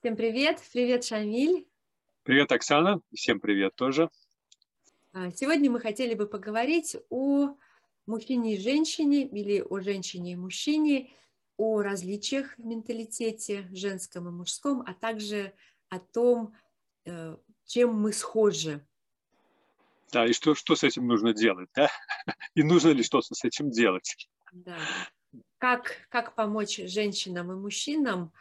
Всем привет. Привет, Шамиль. Привет, Оксана. Всем привет тоже. А, сегодня мы хотели бы поговорить о мужчине и женщине или о женщине и мужчине, о различиях в менталитете женском и мужском, а также о том, э, чем мы схожи. Да, и что, что с этим нужно делать, да? И нужно ли что-то с этим делать? Да. Как, как помочь женщинам и мужчинам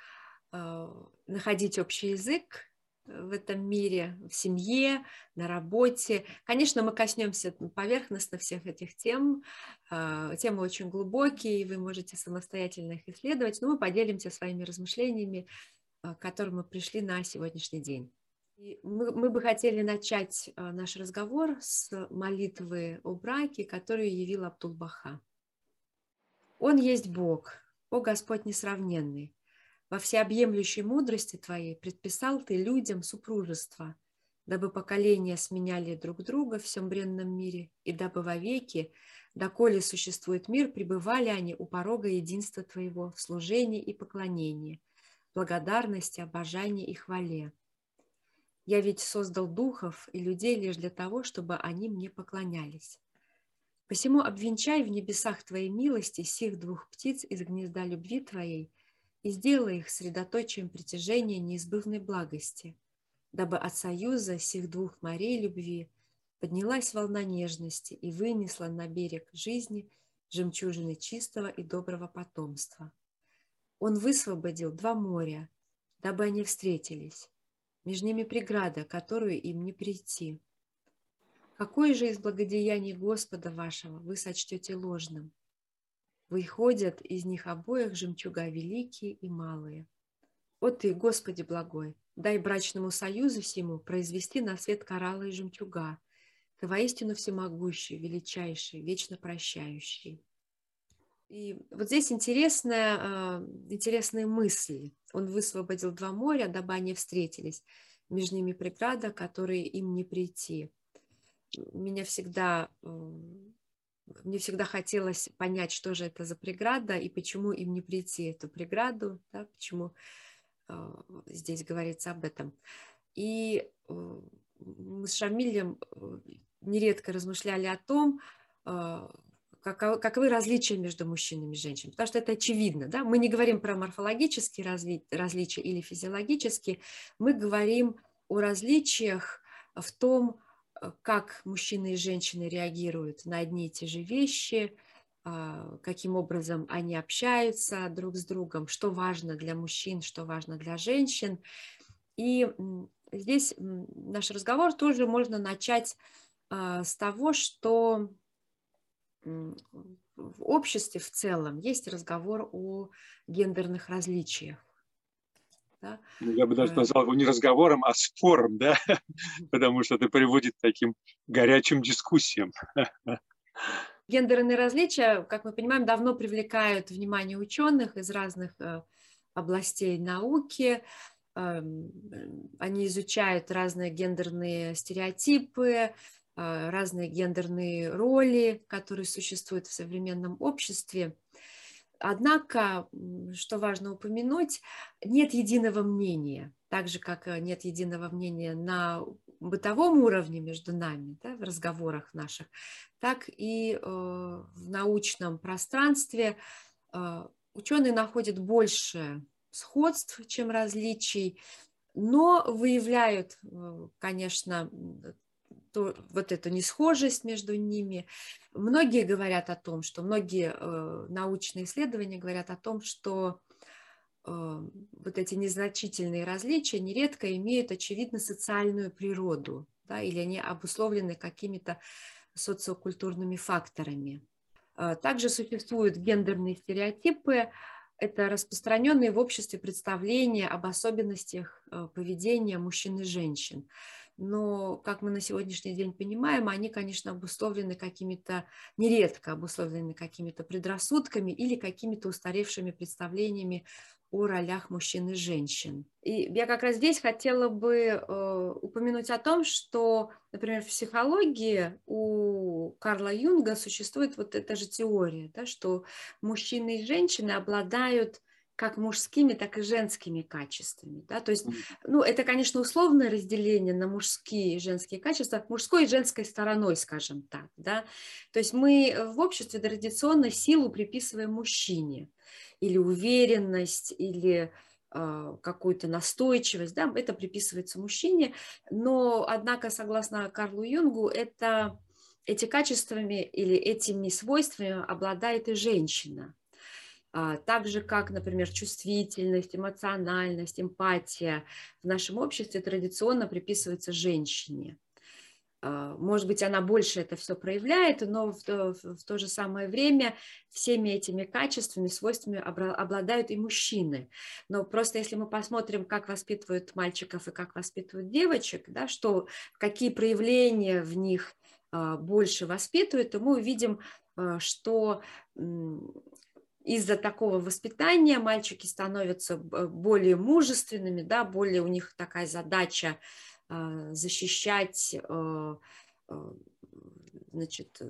находить общий язык в этом мире, в семье, на работе. Конечно, мы коснемся поверхностно всех этих тем. А, темы очень глубокие, вы можете самостоятельно их исследовать, но мы поделимся своими размышлениями, к которым мы пришли на сегодняшний день. И мы, мы бы хотели начать наш разговор с молитвы о браке, которую явил Абдулбаха. Он есть Бог, о Господь несравненный, во всеобъемлющей мудрости Твоей предписал Ты людям супружество, дабы поколения сменяли друг друга в всем бренном мире, и дабы вовеки, доколе существует мир, пребывали они у порога единства Твоего в служении и поклонении, благодарности, обожании и хвале. Я ведь создал духов и людей лишь для того, чтобы они мне поклонялись. Посему обвенчай в небесах Твоей милости сих двух птиц из гнезда любви Твоей – и сделай их средоточием притяжения неизбывной благости, дабы от союза сих двух морей любви поднялась волна нежности и вынесла на берег жизни жемчужины чистого и доброго потомства. Он высвободил два моря, дабы они встретились, между ними преграда, которую им не прийти. Какое же из благодеяний Господа вашего вы сочтете ложным? Выходят из них обоих жемчуга великие и малые. О ты, Господи благой, дай брачному союзу всему произвести на свет кораллы и жемчуга. Ты воистину всемогущий, величайший, вечно прощающий. И вот здесь интересная, а, интересные мысли. Он высвободил два моря, дабы они встретились. Между ними преграда, которые им не прийти. Меня всегда мне всегда хотелось понять, что же это за преграда и почему им не прийти эту преграду, да, почему э, здесь говорится об этом. И э, мы с Шамилем э, нередко размышляли о том, э, как, каковы различия между мужчинами и женщинами, потому что это очевидно. Да? Мы не говорим про морфологические разли, различия или физиологические, мы говорим о различиях в том, как мужчины и женщины реагируют на одни и те же вещи, а, каким образом они общаются друг с другом, что важно для мужчин, что важно для женщин. И здесь наш разговор тоже можно начать а, с того, что в обществе в целом есть разговор о гендерных различиях. Да? Ну, я бы даже э. назвал его не разговором, а спором, да, потому что это приводит к таким горячим дискуссиям. Гендерные различия, как мы понимаем, давно привлекают внимание ученых из разных э, областей науки. Эм, они изучают разные гендерные стереотипы, э, разные гендерные роли, которые существуют в современном обществе. Однако, что важно упомянуть, нет единого мнения, так же, как э, нет единого мнения на бытовом уровне между нами, да, в разговорах наших, так и э, в научном пространстве э, ученые находят больше сходств, чем различий, но выявляют, э, конечно, то, вот эту несхожесть между ними. Многие говорят о том, что многие э, научные исследования говорят о том, что э, вот эти незначительные различия нередко имеют очевидно социальную природу, да, или они обусловлены какими-то социокультурными факторами. Э, также существуют гендерные стереотипы, это распространенные в обществе представления об особенностях э, поведения мужчин и женщин но, как мы на сегодняшний день понимаем, они, конечно, обусловлены какими-то, нередко обусловлены какими-то предрассудками или какими-то устаревшими представлениями о ролях мужчин и женщин. И я как раз здесь хотела бы э, упомянуть о том, что, например, в психологии у Карла Юнга существует вот эта же теория, да, что мужчины и женщины обладают как мужскими, так и женскими качествами. Да? То есть, ну, это, конечно, условное разделение на мужские и женские качества, мужской и женской стороной, скажем так. Да? То есть мы в обществе традиционно силу приписываем мужчине, или уверенность, или э, какую-то настойчивость, да, это приписывается мужчине, но, однако, согласно Карлу Юнгу, это, эти качествами или этими свойствами обладает и женщина. А, так же, как, например, чувствительность, эмоциональность, эмпатия в нашем обществе традиционно приписывается женщине. А, может быть, она больше это все проявляет, но в то, в то же самое время всеми этими качествами, свойствами обладают и мужчины. Но просто если мы посмотрим, как воспитывают мальчиков и как воспитывают девочек, да, что, какие проявления в них а, больше воспитывают, то мы увидим, что из-за такого воспитания мальчики становятся более мужественными, да, более у них такая задача а, защищать, а, значит,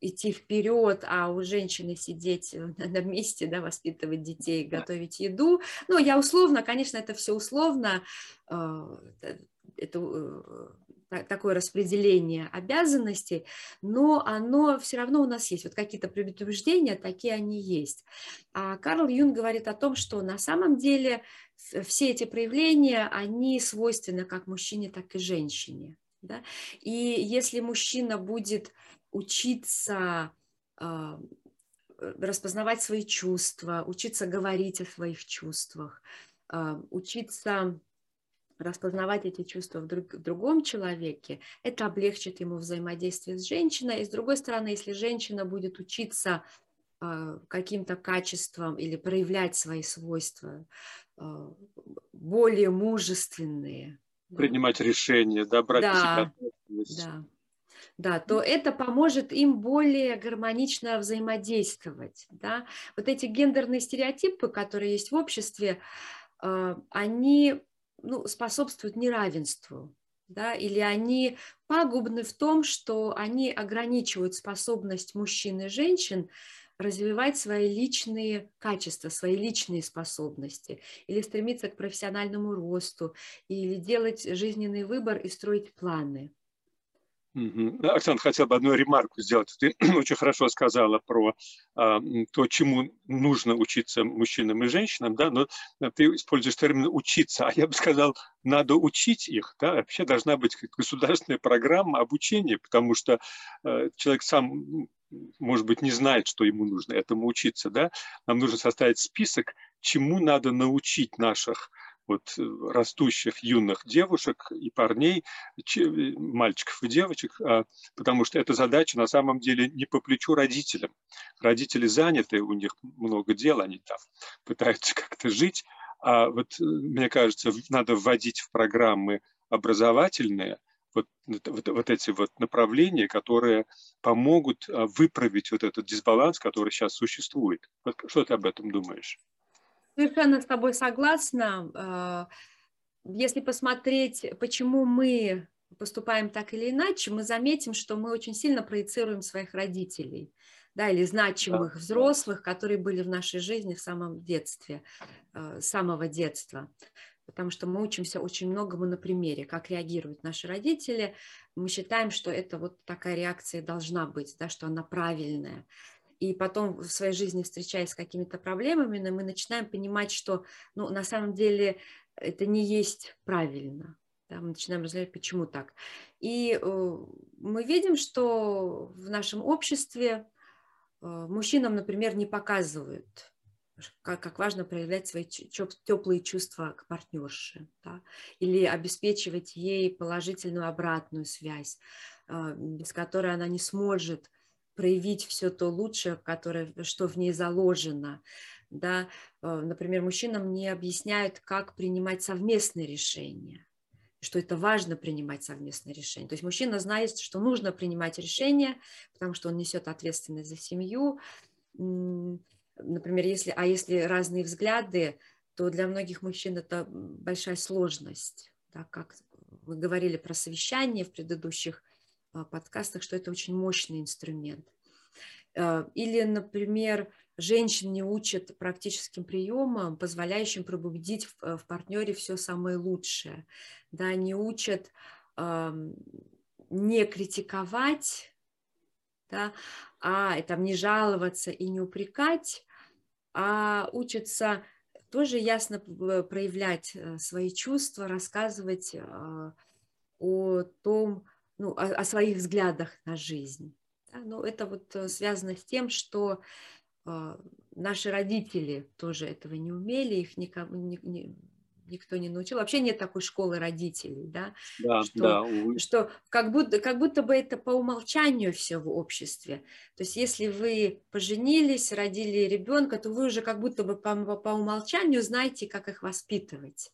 идти вперед, а у женщины сидеть на месте, да, воспитывать детей, готовить еду. Ну, я условно, конечно, это все условно, это э, такое распределение обязанностей, но оно все равно у нас есть. Вот какие-то предубеждения, такие они есть. А Карл Юн говорит о том, что на самом деле все эти проявления, они свойственны как мужчине, так и женщине. Да? И если мужчина будет учиться а, распознавать свои чувства, учиться говорить о своих чувствах, а, учиться распознавать эти чувства в, друг, в другом человеке, это облегчит ему взаимодействие с женщиной. И с другой стороны, если женщина будет учиться э, каким-то качествам или проявлять свои свойства э, более мужественные. Принимать решения, да, брать да, себя Да. Да, то это поможет им более гармонично взаимодействовать. Да? Вот эти гендерные стереотипы, которые есть в обществе, э, они ну, способствуют неравенству, да, или они пагубны в том, что они ограничивают способность мужчин и женщин развивать свои личные качества, свои личные способности, или стремиться к профессиональному росту, или делать жизненный выбор и строить планы. Оксана, хотел бы одну ремарку сделать. Ты очень хорошо сказала про а, то, чему нужно учиться мужчинам и женщинам, да, но ты используешь термин «учиться», а я бы сказал, надо учить их, да, вообще должна быть государственная программа обучения, потому что э, человек сам может быть, не знает, что ему нужно этому учиться, да, нам нужно составить список, чему надо научить наших вот э, растущих юных девушек и парней, э, мальчиков и девочек, а, потому что эта задача на самом деле не по плечу родителям. Родители заняты, у них много дел, они там пытаются как-то жить, а вот э, мне кажется, надо вводить в программы образовательные вот, вот, вот эти вот направления, которые помогут а, выправить вот этот дисбаланс, который сейчас существует. Вот что ты об этом думаешь? Совершенно с тобой согласна. А, если посмотреть, почему мы поступаем так или иначе, мы заметим, что мы очень сильно проецируем своих родителей, да, или значимых да. взрослых, которые были в нашей жизни в самом детстве, а, с самого детства. Потому что мы учимся очень многому на примере, как реагируют наши родители. Мы считаем, что это вот такая реакция должна быть, да, что она правильная и потом в своей жизни встречаясь с какими-то проблемами, мы начинаем понимать, что ну, на самом деле это не есть правильно. Да, мы начинаем разглядывать, почему так. И э, мы видим, что в нашем обществе э, мужчинам, например, не показывают, как, как важно проявлять свои теплые чувства к партнерше, да, или обеспечивать ей положительную обратную связь, э, без которой она не сможет проявить все то лучшее, которое, что в ней заложено. Да? Э, например, мужчинам не объясняют, как принимать совместные решения что это важно принимать совместные решения. То есть мужчина знает, что нужно принимать решения, потому что он несет ответственность за семью. Например, если, а если разные взгляды, то для многих мужчин это большая сложность. Да, как мы говорили про совещание в предыдущих подкастах, что это очень мощный инструмент. А, или, например, женщин не учат практическим приемам, позволяющим пробудить в, э, в партнере все самое лучшее. Да, не учат э, не критиковать, да, а там не жаловаться и не упрекать, а учатся тоже ясно проявлять э, свои чувства, рассказывать э, о том, ну, о, о своих взглядах на жизнь. Да? Но это вот э, связано с тем, что наши родители тоже этого не умели, их никому, не, не, никто не научил. Вообще нет такой школы родителей, да, да, что, да, увы. что как, будто, как будто бы это по умолчанию все в обществе. То есть если вы поженились, родили ребенка, то вы уже как будто бы по, по умолчанию знаете, как их воспитывать.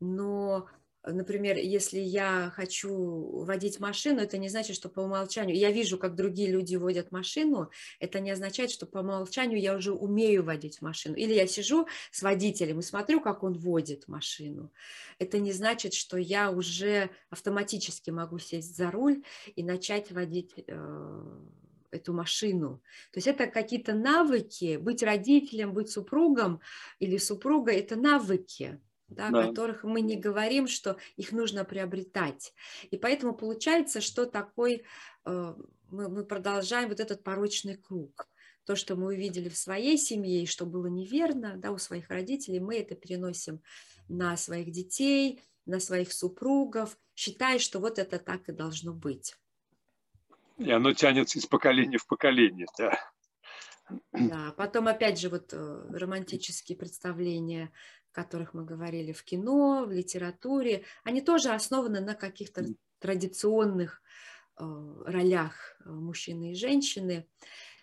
Но Например, если я хочу водить машину, это не значит, что по умолчанию... Я вижу, как другие люди водят машину, это не означает, что по умолчанию я уже умею водить машину. Или я сижу с водителем и смотрю, как он водит машину. Это не значит, что я уже автоматически могу сесть за руль и начать водить э, эту машину. То есть это какие-то навыки, быть родителем, быть супругом или супругой – это навыки да, да. которых мы не говорим, что их нужно приобретать. И поэтому получается, что такой, э, мы, мы продолжаем вот этот порочный круг. То, что мы увидели в своей семье и что было неверно да, у своих родителей, мы это переносим на своих детей, на своих супругов, считая, что вот это так и должно быть. И оно тянется из поколения в поколение, да. Да, потом опять же вот э, романтические представления которых мы говорили в кино, в литературе, они тоже основаны на каких-то традиционных э, ролях э, мужчины и женщины.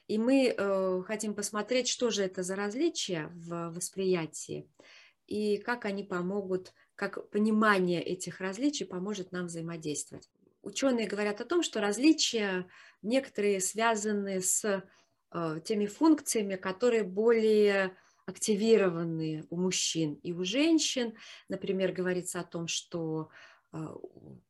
И мы э, хотим посмотреть, что же это за различия в восприятии и как они помогут, как понимание этих различий поможет нам взаимодействовать. Ученые говорят о том, что различия некоторые связаны с теми функциями, которые более активированные у мужчин и у женщин. Например, говорится о том, что а,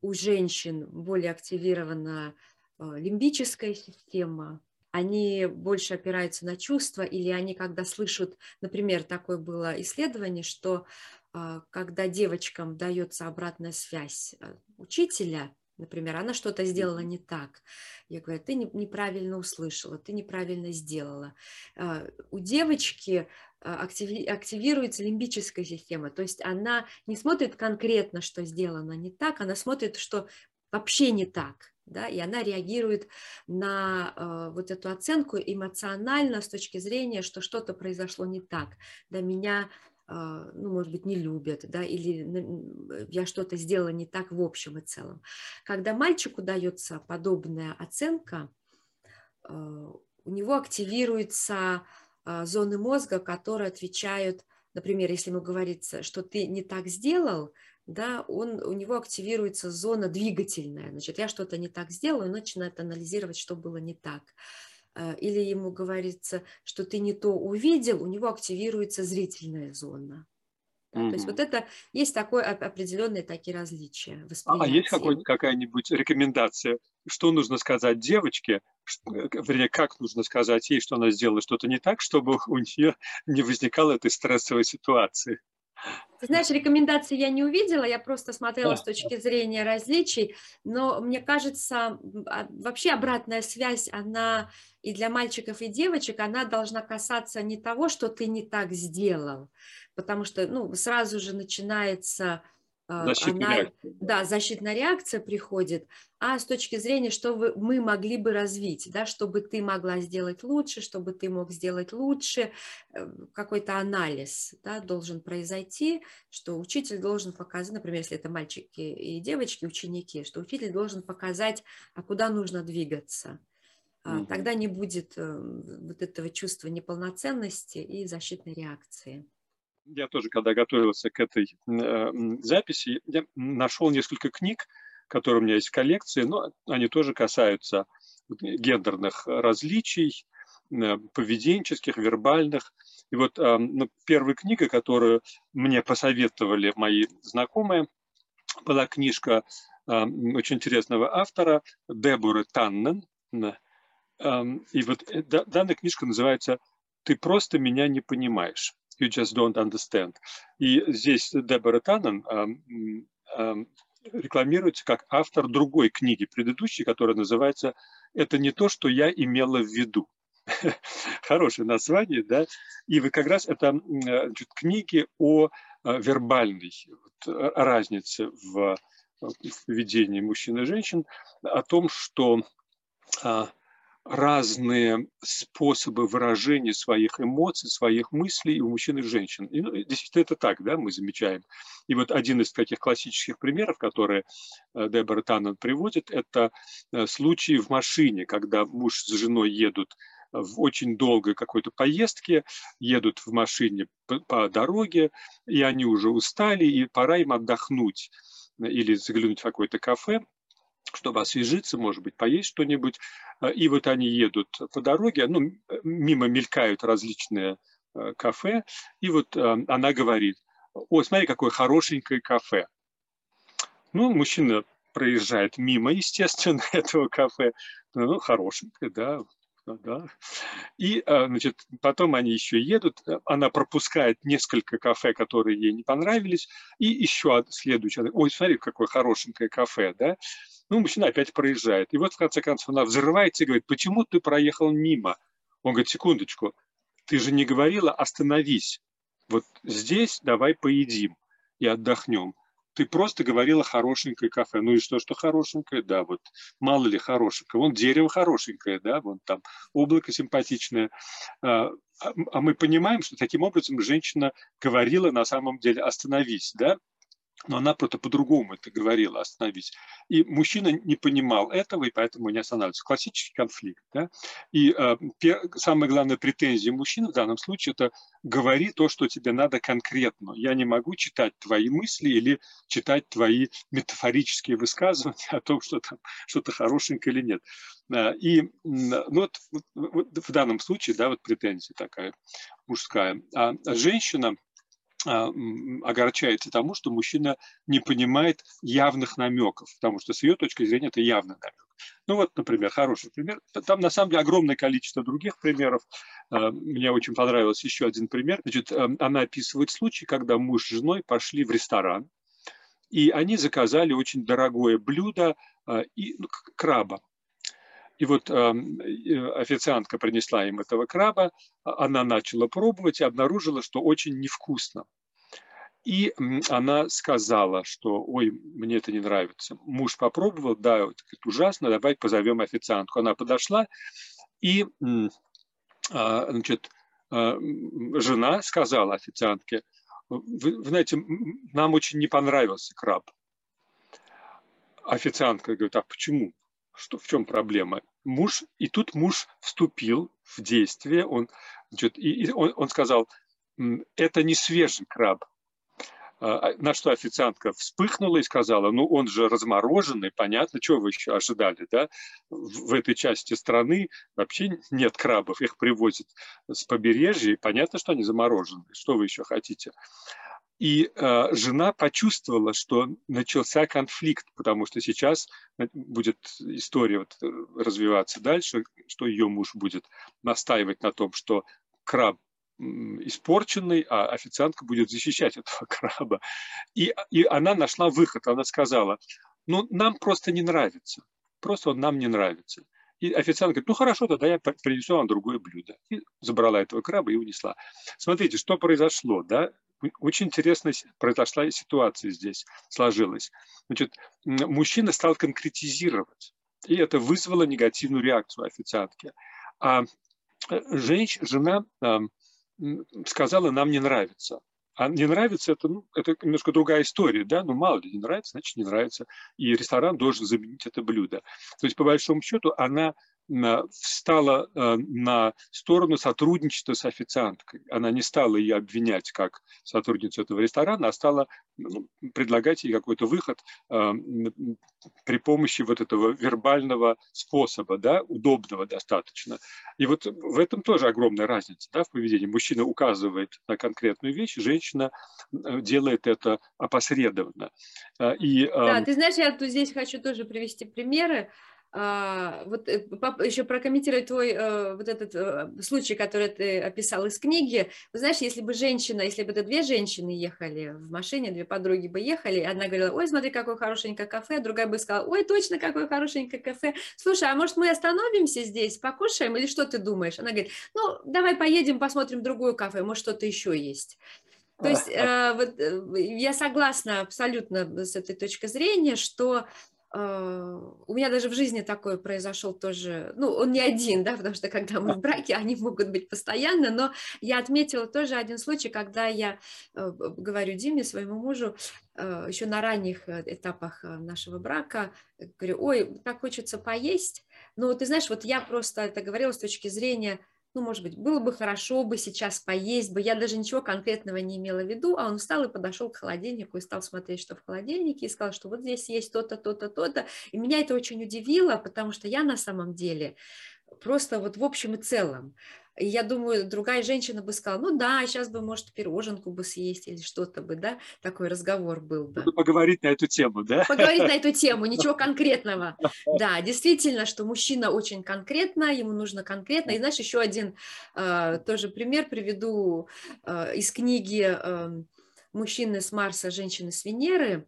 у женщин более активирована а, лимбическая система, они больше опираются на чувства, или они, когда слышат, например, такое было исследование, что а, когда девочкам дается обратная связь учителя, например, она что-то сделала не так. Я говорю, ты неправильно услышала, ты неправильно сделала. У девочки активируется лимбическая система, то есть она не смотрит конкретно, что сделано не так, она смотрит, что вообще не так, да, и она реагирует на э, вот эту оценку эмоционально с точки зрения, что что-то произошло не так, да, меня, э, ну, может быть, не любят, да, или я что-то сделала не так в общем и целом. Когда мальчику дается подобная оценка, э, у него активируется а, зоны мозга, которые отвечают, например, если ему говорится, что ты не так сделал, да, он, у него активируется зона двигательная, значит, я что-то не так сделал, он начинает анализировать, что было не так. А, или ему говорится, что ты не то увидел, у него активируется зрительная зона. Да, mm-hmm. То есть вот это есть такое определенные такие различия. А, есть какая-нибудь рекомендация, что нужно сказать девочке, что, э, вернее, как нужно сказать ей, что она сделала что-то не так, чтобы у нее не возникало этой стрессовой ситуации? Ты знаешь, рекомендации я не увидела, я просто смотрела с точки зрения различий, но мне кажется, а, вообще обратная связь, она и для мальчиков, и девочек, она должна касаться не того, что ты не так сделал, потому что ну, сразу же начинается а, защитная она, реакция. Да, защитная реакция приходит, а с точки зрения, что вы, мы могли бы развить, да, чтобы ты могла сделать лучше, чтобы ты мог сделать лучше, э, какой-то анализ да, должен произойти, что учитель должен показать, например, если это мальчики и девочки, ученики, что учитель должен показать, а куда нужно двигаться. Угу. Тогда не будет э, вот этого чувства неполноценности и защитной реакции я тоже, когда готовился к этой э, записи, я нашел несколько книг, которые у меня есть в коллекции, но они тоже касаются гендерных различий, э, поведенческих, вербальных. И вот э, ну, первая книга, которую мне посоветовали мои знакомые, была книжка э, очень интересного автора Деборы Таннен. Э, и вот э, данная книжка называется ты просто меня не понимаешь. You just don't understand. И здесь Дебора Таннен рекламируется как автор другой книги предыдущей, которая называется «Это не то, что я имела в виду». Хорошее название, да? И вы как раз это значит, книги о э, вербальной вот, разнице в, в поведении мужчин и женщин, о том, что а, разные способы выражения своих эмоций, своих мыслей у мужчин и женщин. И, ну, действительно, это так, да, мы замечаем. И вот один из таких классических примеров, которые э, Дебора Таннен приводит, это э, случаи в машине, когда муж с женой едут в очень долгой какой-то поездке, едут в машине по, по дороге, и они уже устали, и пора им отдохнуть или заглянуть в какое-то кафе чтобы освежиться, может быть, поесть что-нибудь. А, и вот они едут по дороге, ну, мимо мелькают различные э, кафе, и вот э, она говорит, о, смотри, какое хорошенькое кафе. Ну, мужчина проезжает мимо, естественно, этого кафе. Ну, хорошенькое, да, да. И, э, значит, потом они еще едут, она пропускает несколько кафе, которые ей не понравились, и еще следующее. Ой, смотри, какое хорошенькое кафе, да. Ну, мужчина опять проезжает. И вот, в конце концов, она взрывается и говорит, почему ты проехал мимо? Он говорит, секундочку, ты же не говорила, остановись. Вот здесь давай поедим и отдохнем. Ты просто говорила хорошенькое кафе. Ну и что, что хорошенькое? Да, вот мало ли хорошенькое. Вон дерево хорошенькое, да, вон там облако симпатичное. А, а, а мы понимаем, что таким образом женщина говорила на самом деле остановись, да, но она просто по-другому это говорила, остановить. И мужчина не понимал этого, и поэтому не останавливался. Классический конфликт. Да? И э, самая главная претензия мужчины в данном случае – это говори то, что тебе надо конкретно. Я не могу читать твои мысли или читать твои метафорические высказывания о том, что там что-то хорошенькое или нет. Э, и ну, вот, вот в данном случае, да, вот претензия такая мужская. А женщина – огорчается тому, что мужчина не понимает явных намеков, потому что с ее точки зрения это явный намек. Ну вот, например, хороший пример. Там на самом деле огромное количество других примеров. А, мне очень понравился еще один пример. Значит, а, она описывает случай, когда муж с женой пошли в ресторан, и они заказали очень дорогое блюдо и, ну, краба. И вот э, официантка принесла им этого краба, она начала пробовать и обнаружила, что очень невкусно. И она сказала, что, ой, мне это не нравится. Муж попробовал, да, это ужасно, давай позовем официантку. Она подошла, и, а, значит, а, жена сказала официантке, вы, знаете, нам очень не понравился краб. Официантка говорит, а почему? что, в чем проблема? Муж, и тут муж вступил в действие, он, значит, и, и он, он сказал, это не свежий краб. А, а, на что официантка вспыхнула и сказала, ну он же размороженный, понятно, чего вы еще ожидали, да? В этой части страны вообще нет крабов, их привозят с побережья, и понятно, что они замороженные, что вы еще хотите? И э, жена почувствовала, что начался конфликт, потому что сейчас будет история вот, э, развиваться дальше, что ее муж будет настаивать на том, что краб испорченный, а официантка будет защищать этого краба. И, и она нашла выход, она сказала, ну, нам просто не нравится, просто он нам не нравится. И официант говорит, ну хорошо, тогда я принесу вам другое блюдо. И забрала этого краба и унесла. Смотрите, что произошло, да? очень интересная произошла ситуация здесь, сложилась. Значит, мужчина стал конкретизировать, и это вызвало негативную реакцию официантки. А э, женщина, жена сказала, нам не нравится. А не нравится, это, ну, это немножко другая история, да, ну мало ли не нравится, значит не нравится. И ресторан должен заменить это блюдо. То есть, по большому счету, она встала э, на сторону сотрудничества с официанткой. Она не стала ее обвинять как сотрудницу этого ресторана, а стала ну, предлагать ей какой-то выход э, при помощи вот этого вербального способа, да, удобного достаточно. И вот в этом тоже огромная разница да, в поведении. Мужчина указывает на конкретную вещь, женщина э, делает это опосредованно. И, да, ты знаешь, я тут здесь хочу тоже привести примеры. А, вот э, еще прокомментировать твой э, вот этот э, случай, который ты описал из книги. Знаешь, если бы женщина, если бы это две женщины ехали в машине, две подруги бы ехали, одна говорила, ой, смотри, какое хорошенькое кафе, а другая бы сказала, ой, точно, какое хорошенькое кафе. Слушай, а может мы остановимся здесь, покушаем, или что ты думаешь? Она говорит, ну, давай поедем, посмотрим другое кафе, может что-то еще есть. То есть э, вот, я согласна абсолютно с этой точки зрения, что а, у меня даже в жизни такое произошел тоже, ну, он не один, да, потому что когда мы в браке, они могут быть постоянно, но я отметила тоже один случай, когда я э, говорю Диме, своему мужу, э, еще на ранних э, этапах нашего брака, говорю, ой, так хочется поесть, ну, ты знаешь, вот я просто это говорила с точки зрения ну, может быть, было бы хорошо бы сейчас поесть бы, я даже ничего конкретного не имела в виду, а он встал и подошел к холодильнику и стал смотреть, что в холодильнике, и сказал, что вот здесь есть то-то, то-то, то-то, и меня это очень удивило, потому что я на самом деле просто вот в общем и целом и я думаю, другая женщина бы сказала, ну да, сейчас бы, может, пироженку бы съесть или что-то бы, да, такой разговор был бы. Поговорить на эту тему, да? Поговорить на эту тему, ничего конкретного. Да, действительно, что мужчина очень конкретно, ему нужно конкретно. И знаешь, еще один э, тоже пример приведу э, из книги э, «Мужчины с Марса, женщины с Венеры»,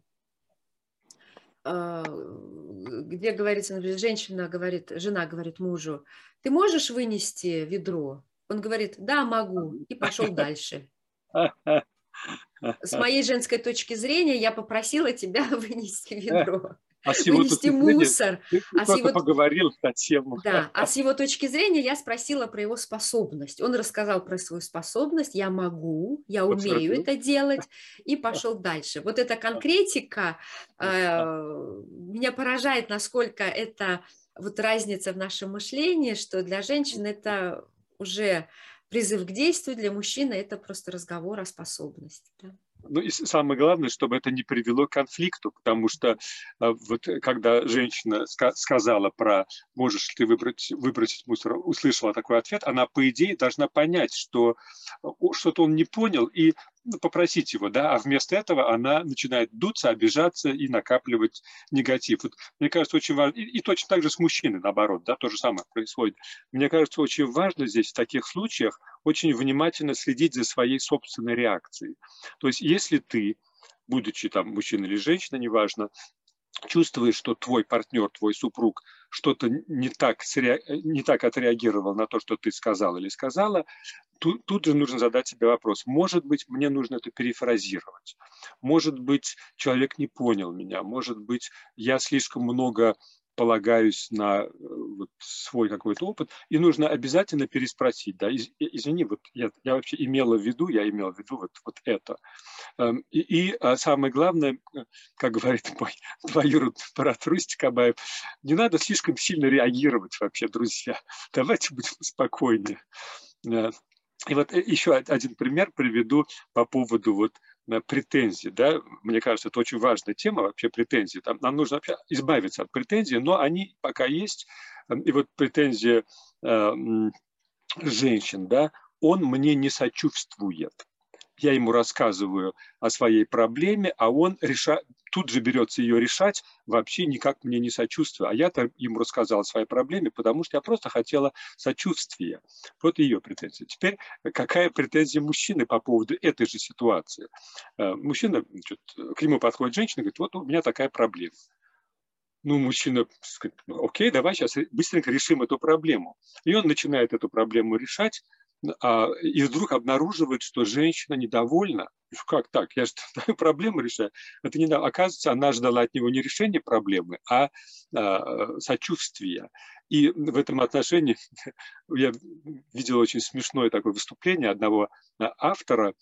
где говорится, например, женщина говорит, жена говорит мужу, ты можешь вынести ведро? Он говорит, да, могу, и пошел дальше. С моей женской точки зрения я попросила тебя вынести ведро. А с его вынести мусор. Ты, а с его... поговорил на тему. Да, а с его точки зрения я спросила про его способность. Он рассказал про свою способность, я могу, я умею это делать, и пошел дальше. Вот эта конкретика э, меня поражает, насколько это вот разница в нашем мышлении, что для женщин это уже призыв к действию, для мужчины это просто разговор о способности. Да? Ну и самое главное, чтобы это не привело к конфликту, потому что а, вот когда женщина ска сказала про «можешь ли выбрать, выбросить мусор», услышала такой ответ, она, по идее, должна понять, что что-то он не понял, и попросить его, да, а вместо этого она начинает дуться, обижаться и накапливать негатив. Вот, мне кажется, очень важно, и, и точно так же с мужчиной, наоборот, да, то же самое происходит. Мне кажется, очень важно здесь в таких случаях очень внимательно следить за своей собственной реакцией. То есть если ты, будучи там мужчина или женщина, неважно, чувствуешь, что твой партнер, твой супруг что-то не так, не так отреагировал на то, что ты сказал или сказала, тут, тут же нужно задать себе вопрос, может быть, мне нужно это перефразировать, может быть, человек не понял меня, может быть, я слишком много полагаюсь на э, вот, свой какой-то опыт, и нужно обязательно переспросить, да, из, извини, вот я, я вообще имела в виду, я имела в виду вот, вот это. Эм, и, и а самое главное, э, как говорит мой двоюродный брат Рустик Абаев, не надо слишком сильно реагировать вообще, друзья, давайте будем спокойнее. Э, и вот еще один пример приведу по поводу вот претензий, да, мне кажется, это очень важная тема вообще претензии. Там, нам нужно вообще избавиться от претензий, но они пока есть. И вот претензия э, женщин, да, он мне не сочувствует я ему рассказываю о своей проблеме, а он реша... тут же берется ее решать, вообще никак мне не сочувствуя. А я-то ему рассказал о своей проблеме, потому что я просто хотела сочувствия. Вот ее претензия. Теперь какая претензия мужчины по поводу этой же ситуации? Э, мужчина, значит, к нему подходит женщина говорит, вот у меня такая проблема ну, мужчина сказать, окей, давай сейчас быстренько решим эту проблему. И он начинает эту проблему решать, и вдруг обнаруживает, что женщина недовольна. Как так? Я же проблему решаю. Это не Оказывается, она ждала от него не решения проблемы, а, а сочувствия. И в этом отношении я видел очень смешное такое выступление одного а, автора,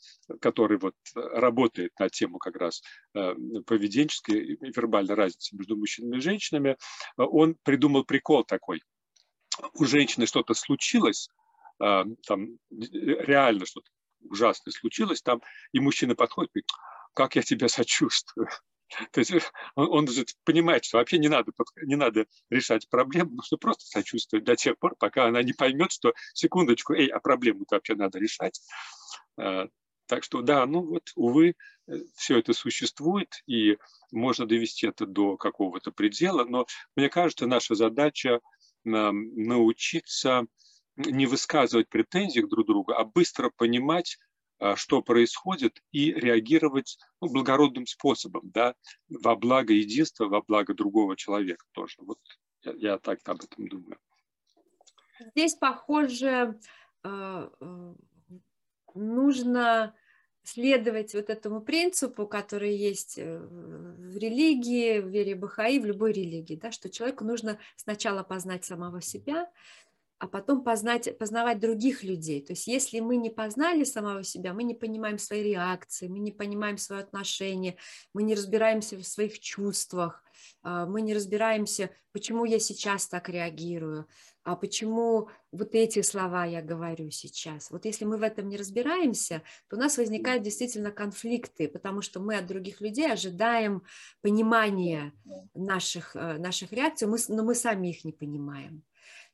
который вот работает на тему как раз а, поведенческой и вербальной разницы между мужчинами и женщинами. Он придумал прикол такой. У женщины что-то случилось, а, там реально что-то ужасное случилось, там и мужчина подходит говорит, как я тебя сочувствую. То есть он, он же понимает, что вообще не надо, не надо решать проблему, нужно просто сочувствовать до тех пор, пока она не поймет, что секундочку, эй, а проблему-то вообще надо решать. А, Так что да, ну вот, увы, э, все это существует, и можно довести это до какого-то предела, но мне кажется, наша задача научиться не высказывать претензий друг к другу, а быстро понимать, а, что происходит, и реагировать ну, благородным способом, да, во благо единства, во благо другого человека тоже. Вот я, я так об этом думаю. Здесь, похоже, а, а, нужно следовать вот этому принципу, который есть э, в религии, в вере Бахаи, в любой религии, да, что человеку нужно сначала познать самого себя, а потом познать, познавать других людей. То есть если мы не познали самого себя, мы не понимаем свои реакции, мы не понимаем свое отношение, мы не разбираемся в своих чувствах, а, мы не разбираемся, почему я сейчас так реагирую, а почему вот эти слова я говорю сейчас. Вот если мы в этом не разбираемся, то у нас возникают действительно конфликты, потому что мы от других людей ожидаем понимания наших, э, наших реакций, но мы сами их не понимаем.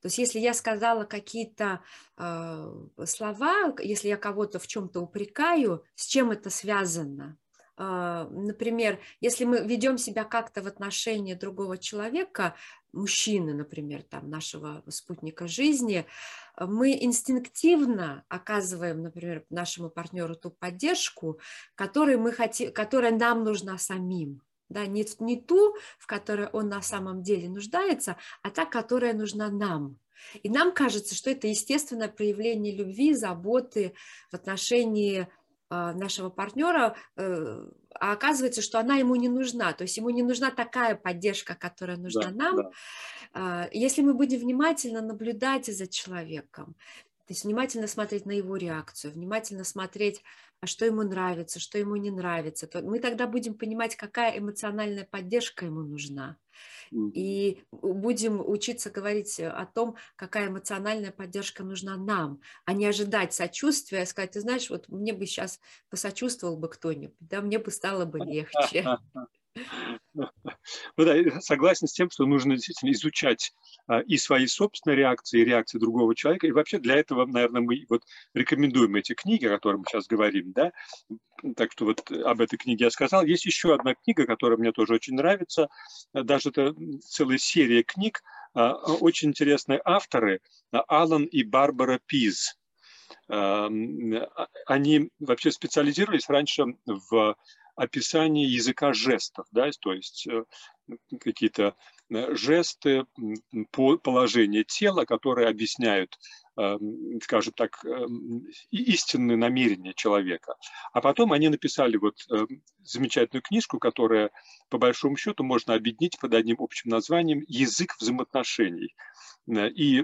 То есть если я сказала какие-то э, слова, если я кого-то в чем-то упрекаю, с чем это связано? Э, например, если мы ведем себя как-то в отношении другого человека, мужчины, например, там, нашего спутника жизни, мы инстинктивно оказываем, например, нашему партнеру ту поддержку, которой мы хотим, которая нам нужна самим да, не, не ту, в которой он на самом деле нуждается, а та, которая нужна нам. И нам кажется, что это естественное проявление любви, заботы в отношении а, нашего партнера, э, а оказывается, что она ему не нужна, то есть ему не нужна такая поддержка, которая нужна да, нам. Да. А, если мы будем внимательно наблюдать за человеком, то есть внимательно смотреть на его реакцию, внимательно смотреть а что ему нравится, что ему не нравится, то мы тогда будем понимать, какая эмоциональная поддержка ему нужна. И будем учиться говорить о том, какая эмоциональная поддержка нужна нам, а не ожидать сочувствия, сказать, ты знаешь, вот мне бы сейчас посочувствовал бы кто-нибудь, да, мне бы стало бы легче. Ну да, согласен с тем, что нужно действительно изучать а, и свои собственные реакции, и реакции другого человека. И вообще для этого, наверное, мы вот рекомендуем эти книги, о которых мы сейчас говорим, да. Так что вот об этой книге я сказал. Есть еще одна книга, которая мне тоже очень нравится. Даже это целая серия книг. А, очень интересные авторы. Алан и Барбара Пиз. Они вообще специализировались раньше в описание языка жестов, да, то есть э, какие-то э, жесты, положение тела, которые объясняют, эм, скажем так, истинные намерения человека. А потом они написали вот замечательную книжку, которая, по большому счету, можно объединить под одним общим названием «Язык взаимоотношений». Э, и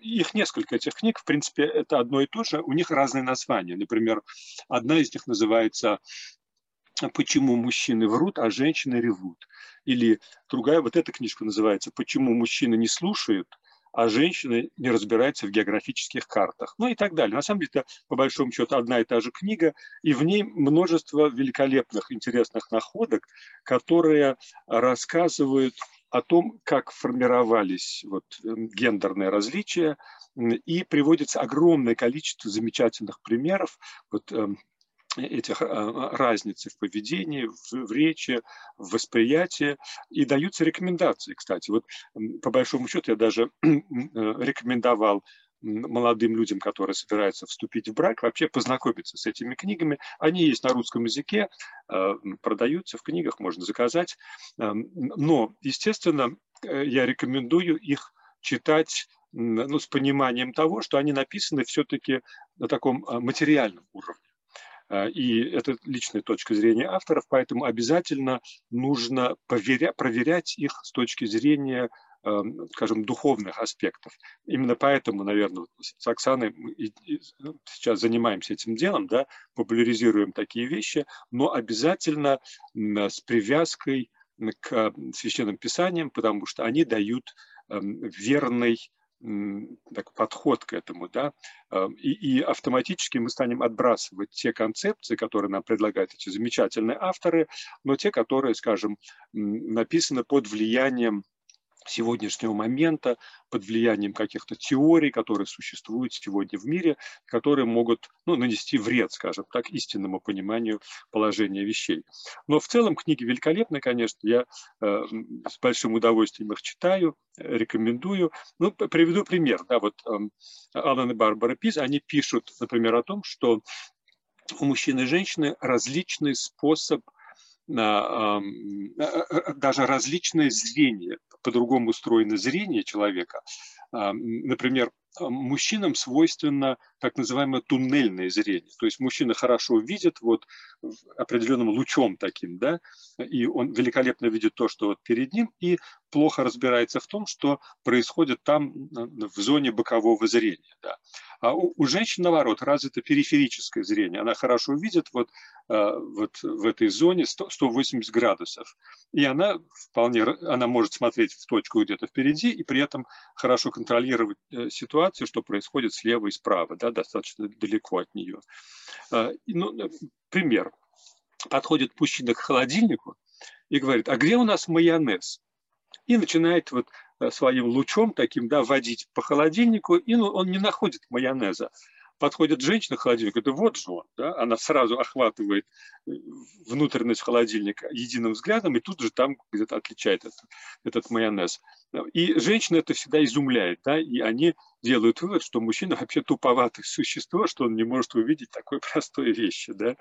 их несколько, этих книг, в принципе, это одно и то же, у них разные названия. Например, одна из них называется почему мужчины врут, а женщины ревут. Или другая, вот эта книжка называется «Почему мужчины не слушают, а женщины не разбираются в географических картах». Ну и так далее. На самом деле это, по большому счету, одна и та же книга, и в ней множество великолепных, интересных находок, которые рассказывают о том, как формировались вот, эм, гендерные различия, и приводится огромное количество замечательных примеров. Вот, эм, этих а, разниц в поведении, в, в речи, в восприятии, и даются рекомендации, кстати. Вот по большому счету я даже э, рекомендовал молодым людям, которые собираются вступить в брак, вообще познакомиться с этими книгами. Они есть на русском языке, э, продаются в книгах, можно заказать. Эм, но, естественно, э, я рекомендую их читать ну, с пониманием того, что они написаны все-таки на таком материальном уровне. А, и это личная точка зрения авторов, поэтому обязательно нужно проверять их с точки зрения эм, скажем, духовных аспектов. Именно поэтому, наверное, с Оксаной ну, сейчас занимаемся этим делом, да, популяризируем такие вещи, но обязательно с привязкой к священным писаниям, потому что они дают эм, верный так, подход к этому, да, и, и автоматически мы станем отбрасывать те концепции, которые нам предлагают эти замечательные авторы, но те, которые, скажем, написаны под влиянием сегодняшнего момента, под влиянием каких-то теорий, которые существуют сегодня в мире, которые могут ну, нанести вред, скажем так, истинному пониманию положения вещей. Но в целом книги великолепны, конечно, я э, с большим удовольствием их читаю, рекомендую. Ну, приведу пример. Да, вот э, Алан и Барбара Пиз, они пишут, например, о том, что у мужчины и женщины различный способ Э, э, даже различные зрения, по-другому устроено зрение человека. Например, мужчинам свойственно так называемое туннельное зрение. То есть мужчина хорошо видит вот определенным лучом таким, да, и он великолепно видит то, что вот перед ним, и плохо разбирается в том, что происходит там в зоне бокового зрения. Да. А у, у женщин, наоборот, развито периферическое зрение. Она хорошо видит вот, э, вот в этой зоне 100, 180 градусов. И она вполне, она может смотреть в точку где-то впереди и при этом хорошо контролировать э, ситуацию, что происходит слева и справа, да, достаточно далеко от нее. Э, ну, пример. Подходит мужчина к холодильнику и говорит, а где у нас майонез? И начинает вот своим лучом таким, да, водить по холодильнику, и ну, он не находит майонеза. Подходит женщина к холодильнику, это вот же он, да, она сразу охватывает э, внутренность холодильника единым взглядом, и тут же там где-то отличает этот, этот майонез. И женщина это всегда изумляет, да, и они делают вывод, что мужчина вообще туповатое существо, что он не может увидеть такой простой вещи, да.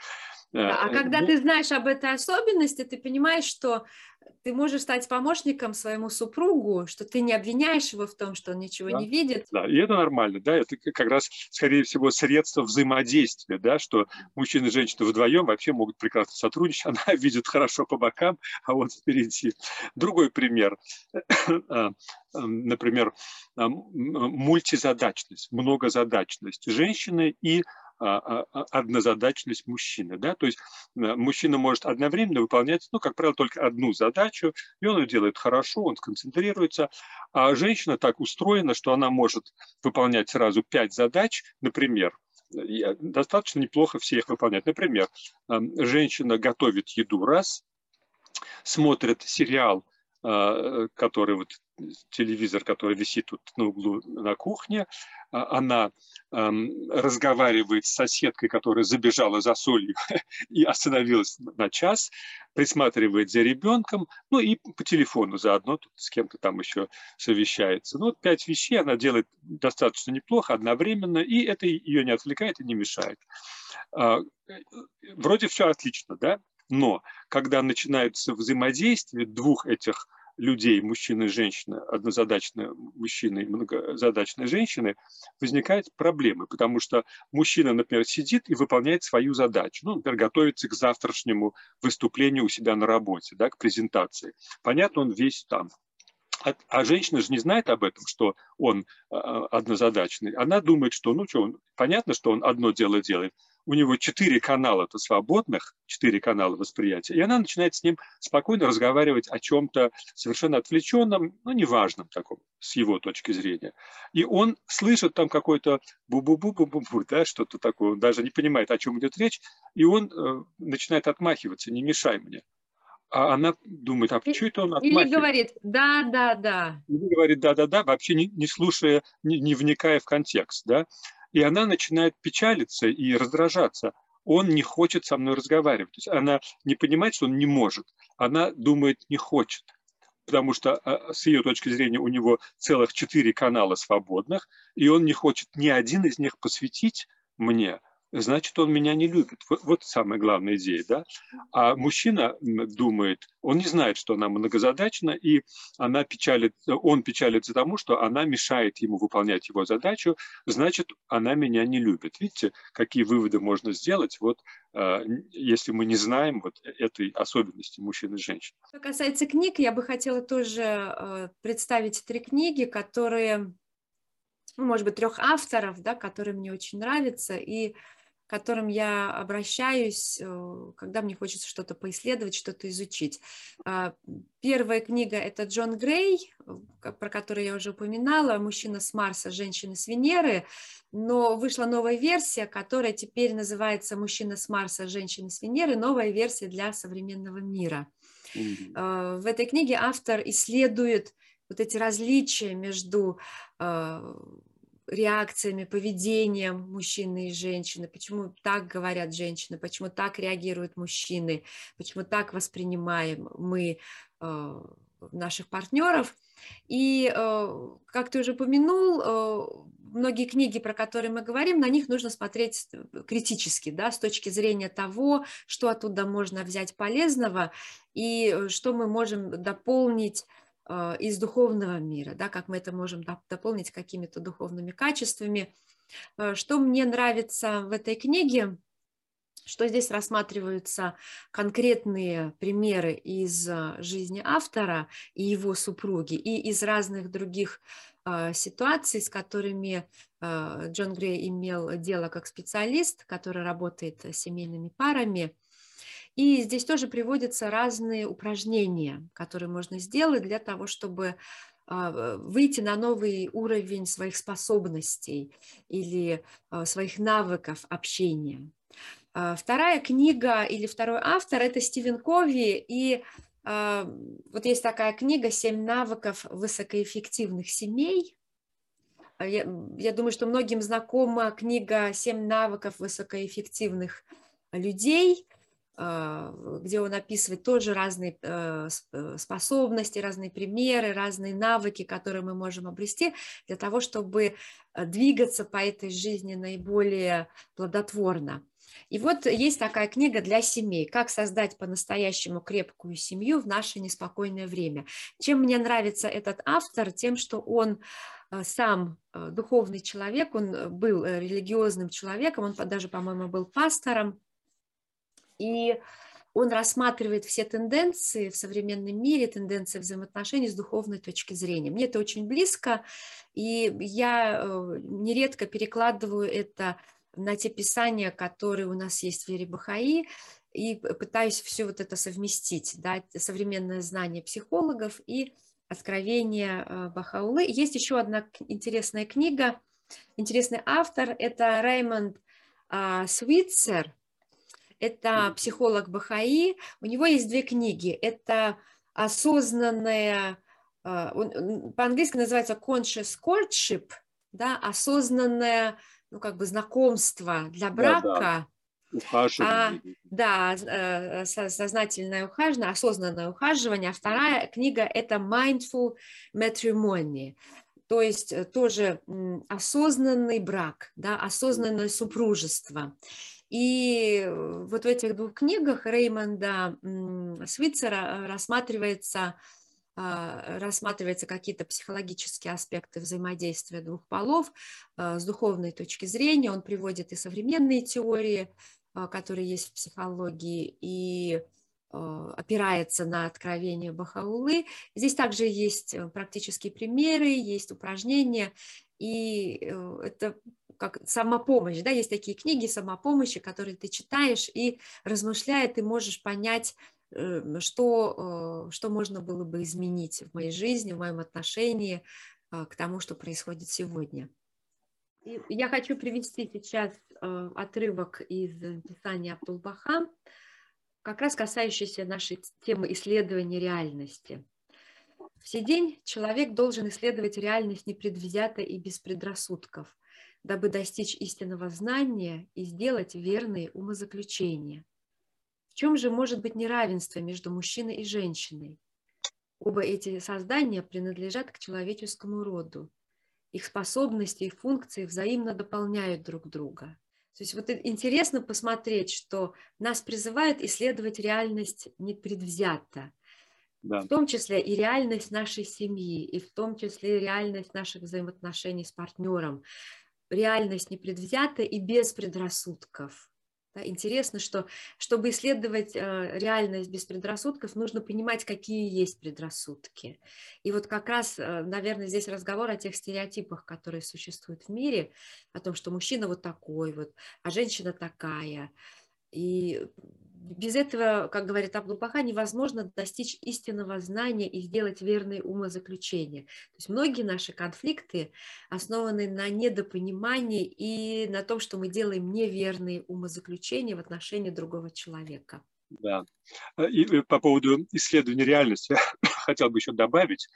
А э, когда ну, ты знаешь об этой особенности, ты понимаешь, что ты можешь стать помощником своему супругу, что ты не обвиняешь его в том, что он ничего да, не видит. Да, и это нормально, да, это как раз, скорее всего, средство взаимодействия, да, что мужчина и женщина вдвоем вообще могут прекрасно сотрудничать, она видит хорошо по бокам, а он впереди. Другой пример, а, например, мультизадачность, многозадачность женщины и а, а, а, однозадачность мужчины. Да? То есть э, мужчина может одновременно выполнять, ну, как правило, только одну задачу, и он ее делает хорошо, он сконцентрируется, а женщина так устроена, что она может выполнять сразу пять задач, например, достаточно неплохо все их выполнять. Например, женщина готовит еду раз, смотрит сериал, который вот телевизор, который висит тут на углу на кухне, а, она разговаривает с соседкой, которая забежала за солью и остановилась на час, присматривает за ребенком, ну и по телефону заодно тут с кем-то там еще совещается. Ну, вот пять вещей она делает достаточно неплохо, одновременно, и это ее не отвлекает и не мешает. А, вроде все отлично, да? Но когда начинается взаимодействие двух этих людей, мужчины и женщины, однозадачные мужчины и многозадачные женщины, возникают проблемы, потому что мужчина, например, сидит и выполняет свою задачу, ну, например, готовится к завтрашнему выступлению у себя на работе, да, к презентации. Понятно, он весь там. А, а женщина же не знает об этом, что он а, однозадачный. Она думает, что, ну что, он, понятно, что он одно дело делает, у него четыре канала-то свободных, четыре канала восприятия, и она начинает с ним спокойно разговаривать о чем-то совершенно отвлеченном, ну, неважном таком, с его точки зрения. И он слышит там какой-то бу-бу-бу-бу-бу, да, что-то такое, он даже не понимает, о чем идет речь, и он э, начинает отмахиваться, не мешай мне. А она думает, а что это он отмахивается? Или говорит, да, да, да. Или говорит, да, да, да, вообще не, не слушая, не, не вникая в контекст, да и она начинает печалиться и раздражаться. Он не хочет со мной разговаривать. То есть она не понимает, что он не может. Она думает, не хочет. Потому что а, с ее точки зрения у него целых четыре канала свободных, и он не хочет ни один из них посвятить мне значит, он меня не любит. Вот, самая главная идея, да? А мужчина думает, он не знает, что она многозадачна, и она печалит, он печалится тому, что она мешает ему выполнять его задачу, значит, она меня не любит. Видите, какие выводы можно сделать, вот, а, если мы не знаем вот этой особенности мужчин и женщин. Что касается книг, я бы хотела тоже э, представить три книги, которые ну, может быть, трех авторов, да, которые мне очень нравятся, и к которым я обращаюсь, э, когда мне хочется что-то поисследовать, что-то изучить. А, первая книга – это Джон Грей, э, про который я уже упоминала, «Мужчина с Марса, женщина с Венеры», но вышла новая версия, которая теперь называется «Мужчина с Марса, женщина с Венеры», новая версия для современного мира. Mm-hmm. В этой книге автор исследует вот эти различия между э, реакциями, поведением мужчины и женщины, почему так говорят женщины, почему так реагируют мужчины, почему так воспринимаем мы э, наших партнеров. И, э, как ты уже упомянул, э, многие книги, про которые мы говорим, на них нужно смотреть критически, да, с точки зрения того, что оттуда можно взять полезного и что мы можем дополнить из духовного мира, да, как мы это можем дополнить какими-то духовными качествами. А, что мне нравится в этой книге, что здесь рассматриваются конкретные примеры из а, жизни автора и его супруги, и из разных других ситуаций, с которыми Джон Грей имел дело как специалист, который работает с семейными парами. И здесь тоже приводятся разные упражнения, которые можно сделать для того, чтобы а, выйти на новый уровень своих способностей или а, своих навыков общения. А, вторая книга или второй автор – это Стивен Кови, и вот есть такая книга «Семь навыков высокоэффективных семей». Я, я думаю, что многим знакома книга «Семь навыков высокоэффективных людей», где он описывает тоже разные э, э, способности, разные примеры, разные навыки, которые мы можем обрести для того, чтобы э, двигаться по этой жизни наиболее плодотворно. И вот есть такая книга для семей «Как создать по-настоящему крепкую семью в наше неспокойное время». Чем мне нравится этот автор? Тем, что он сам духовный человек, он был религиозным человеком, он даже, по-моему, был пастором, и он рассматривает все тенденции в современном мире, тенденции взаимоотношений с духовной точки зрения. Мне это очень близко, и я э, нередко перекладываю это на те писания, которые у нас есть в вере Бахаи, и пытаюсь все вот это совместить, да, современное знание психологов и откровение э, Бахаулы. Есть еще одна интересная книга, интересный автор, это Раймонд а, Свитцер – это психолог Бахаи. У него есть две книги. Это осознанное, а, по-английски называется conscious courtship, да, осознанное, ну, как бы знакомство для брака. Да, да. Ухаживание. А, да, э, сознательное ухаживание, осознанное ухаживание. А вторая книга – это Mindful Matrimony, то есть э, тоже осознанный брак, да, осознанное супружество. И э, вот в этих двух книгах Реймонда Свитцера э, рассматривается а, рассматриваются какие-то психологические аспекты взаимодействия двух полов э, с духовной точки зрения. Он приводит и современные теории, которые есть в психологии, и опирается на откровение Бахаулы. Здесь также есть практические примеры, есть упражнения, и это как самопомощь, да, есть такие книги самопомощи, которые ты читаешь и размышляя, ты можешь понять, эм, что, э, что можно было бы изменить в моей жизни, в моем отношении э, к тому, что происходит сегодня. И я хочу привести сейчас э, отрывок из писания Абдулбаха, как раз касающийся нашей темы исследования реальности. В сей день человек должен исследовать реальность непредвзято и без предрассудков – дабы достичь истинного знания и сделать верные умозаключения. В чем же может быть неравенство между мужчиной и женщиной? Оба эти создания принадлежат к человеческому роду. Их способности и функции взаимно дополняют друг друга. То есть вот интересно посмотреть, что нас призывают исследовать реальность непредвзято, да. в том числе и реальность нашей семьи, и в том числе реальность наших взаимоотношений с партнером реальность непредвзята и без предрассудков. Да, интересно, что чтобы исследовать э, реальность без предрассудков, нужно понимать, какие есть предрассудки. И вот как раз, э, наверное, здесь разговор о тех стереотипах, которые существуют в мире, о том, что мужчина вот такой вот, а женщина такая. И без этого, как говорит Абдулбаха, невозможно достичь истинного знания и сделать верные умозаключения. То есть многие наши конфликты основаны на недопонимании и на том, что мы делаем неверные умозаключения в отношении другого человека. Да. И э, по поводу исследования реальности хотел бы еще добавить,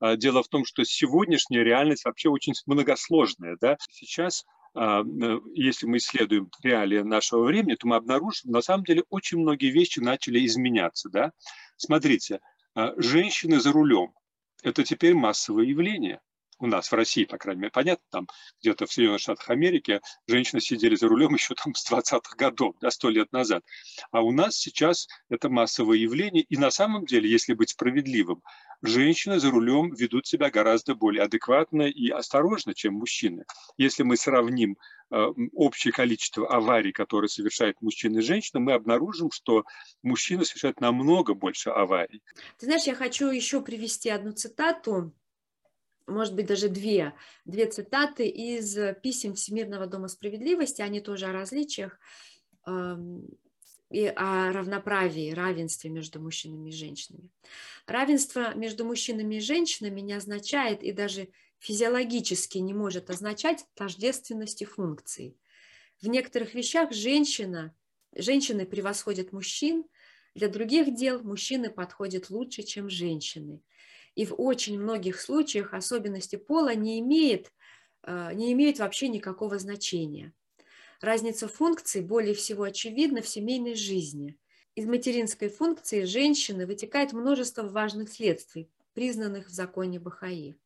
А, дело в том, что сегодняшняя реальность вообще очень многосложная. Да? Сейчас а, если мы исследуем реалии нашего времени, то мы обнаружим, на самом деле, очень многие вещи начали изменяться. Да? Смотрите, а, женщины за рулем – это теперь массовое явление у нас в России, по крайней мере, понятно, там где-то в Соединенных Штатах Америки женщины сидели за рулем еще там с 20-х годов, да, сто лет назад. А у нас сейчас это массовое явление, и на самом деле, если быть справедливым, женщины за рулем ведут себя гораздо более адекватно и осторожно, чем мужчины. Если мы сравним э, общее количество аварий, которые совершают мужчины и женщины, мы обнаружим, что мужчины совершают намного больше аварий. Ты знаешь, я хочу еще привести одну цитату может быть, даже две, две цитаты из писем Всемирного дома справедливости, они тоже о различиях и о равноправии, равенстве между мужчинами и женщинами. Равенство между мужчинами и женщинами не означает и даже физиологически не может означать тождественности функций. В некоторых вещах женщина, женщины превосходят мужчин, для других дел мужчины подходят лучше, чем женщины – и в очень многих случаях особенности пола не имеют, э, не имеют вообще никакого значения. Разница функций более всего очевидна в семейной жизни. Из материнской функции женщины вытекает множество важных следствий, признанных в законе Бахаи.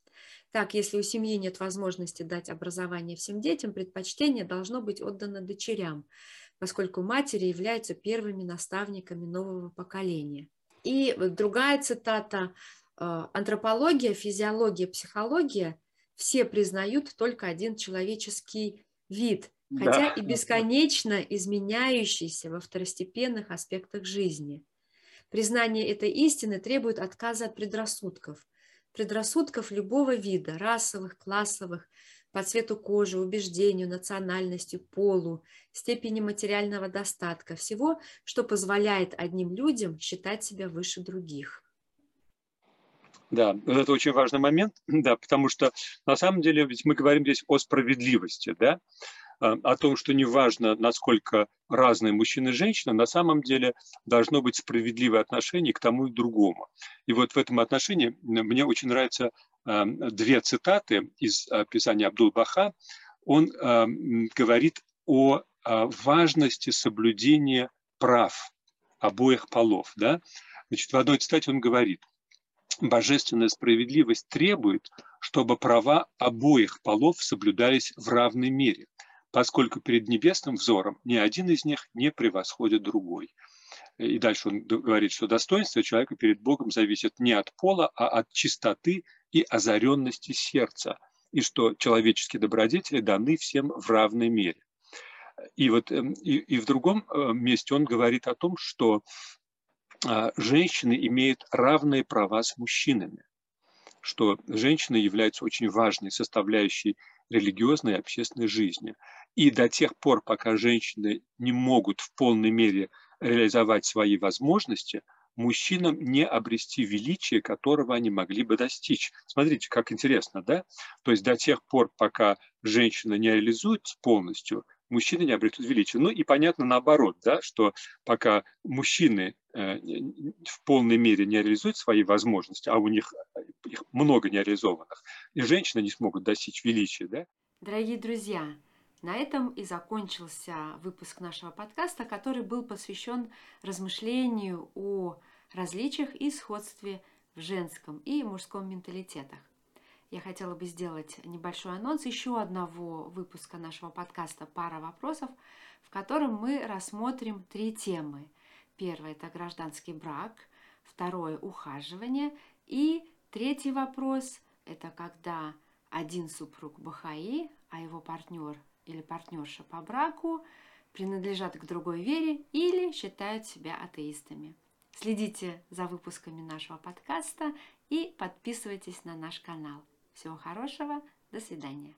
Так, если у семьи нет возможности дать образование всем детям, предпочтение должно быть отдано дочерям, поскольку матери являются первыми наставниками нового поколения. И другая цитата а, антропология, физиология, психология все признают только один человеческий вид, хотя да. и бесконечно изменяющийся во второстепенных аспектах жизни. Признание этой истины требует отказа от предрассудков. Предрассудков любого вида, расовых, классовых, по цвету кожи, убеждению, национальности, полу, степени материального достатка, всего, что позволяет одним людям считать себя выше других. Да, это очень важный момент, да, потому что на самом деле ведь мы говорим здесь о справедливости, да, о том, что неважно, насколько разные мужчины и женщины, на самом деле должно быть справедливое отношение к тому и другому. И вот в этом отношении мне очень нравятся а, две цитаты из писания Абдул-Баха. Он а, говорит о важности соблюдения прав обоих полов. Да? Значит, в одной цитате он говорит, божественная справедливость требует, чтобы права обоих полов соблюдались в равной мере, поскольку перед небесным взором ни один из них не превосходит другой. И дальше он говорит, что достоинство человека перед Богом зависит не от пола, а от чистоты и озаренности сердца, и что человеческие добродетели даны всем в равной мере. И вот эм, и, и в другом э, месте он говорит о том, что а, женщины имеют равные права с мужчинами, что женщины являются очень важной составляющей религиозной и общественной жизни. И до тех пор, пока женщины не могут в полной мере реализовать свои возможности, мужчинам не обрести величие, которого они могли бы достичь. Смотрите, как интересно, да? То есть до тех пор, пока женщина не реализуется полностью, мужчины не обретут величие. Ну и понятно наоборот, да, что пока мужчины э, в полной мере не реализуют свои возможности, а у них их много нереализованных, и женщины не смогут достичь величия. Да? Дорогие друзья, на этом и закончился выпуск нашего подкаста, который был посвящен размышлению о различиях и сходстве в женском и мужском менталитетах я хотела бы сделать небольшой анонс еще одного выпуска нашего подкаста «Пара вопросов», в котором мы рассмотрим три темы. Первое – это гражданский брак, второе – ухаживание, и третий вопрос – это когда один супруг Бахаи, а его партнер или партнерша по браку принадлежат к другой вере или считают себя атеистами. Следите за выпусками нашего подкаста и подписывайтесь на наш канал. Всего хорошего, до свидания.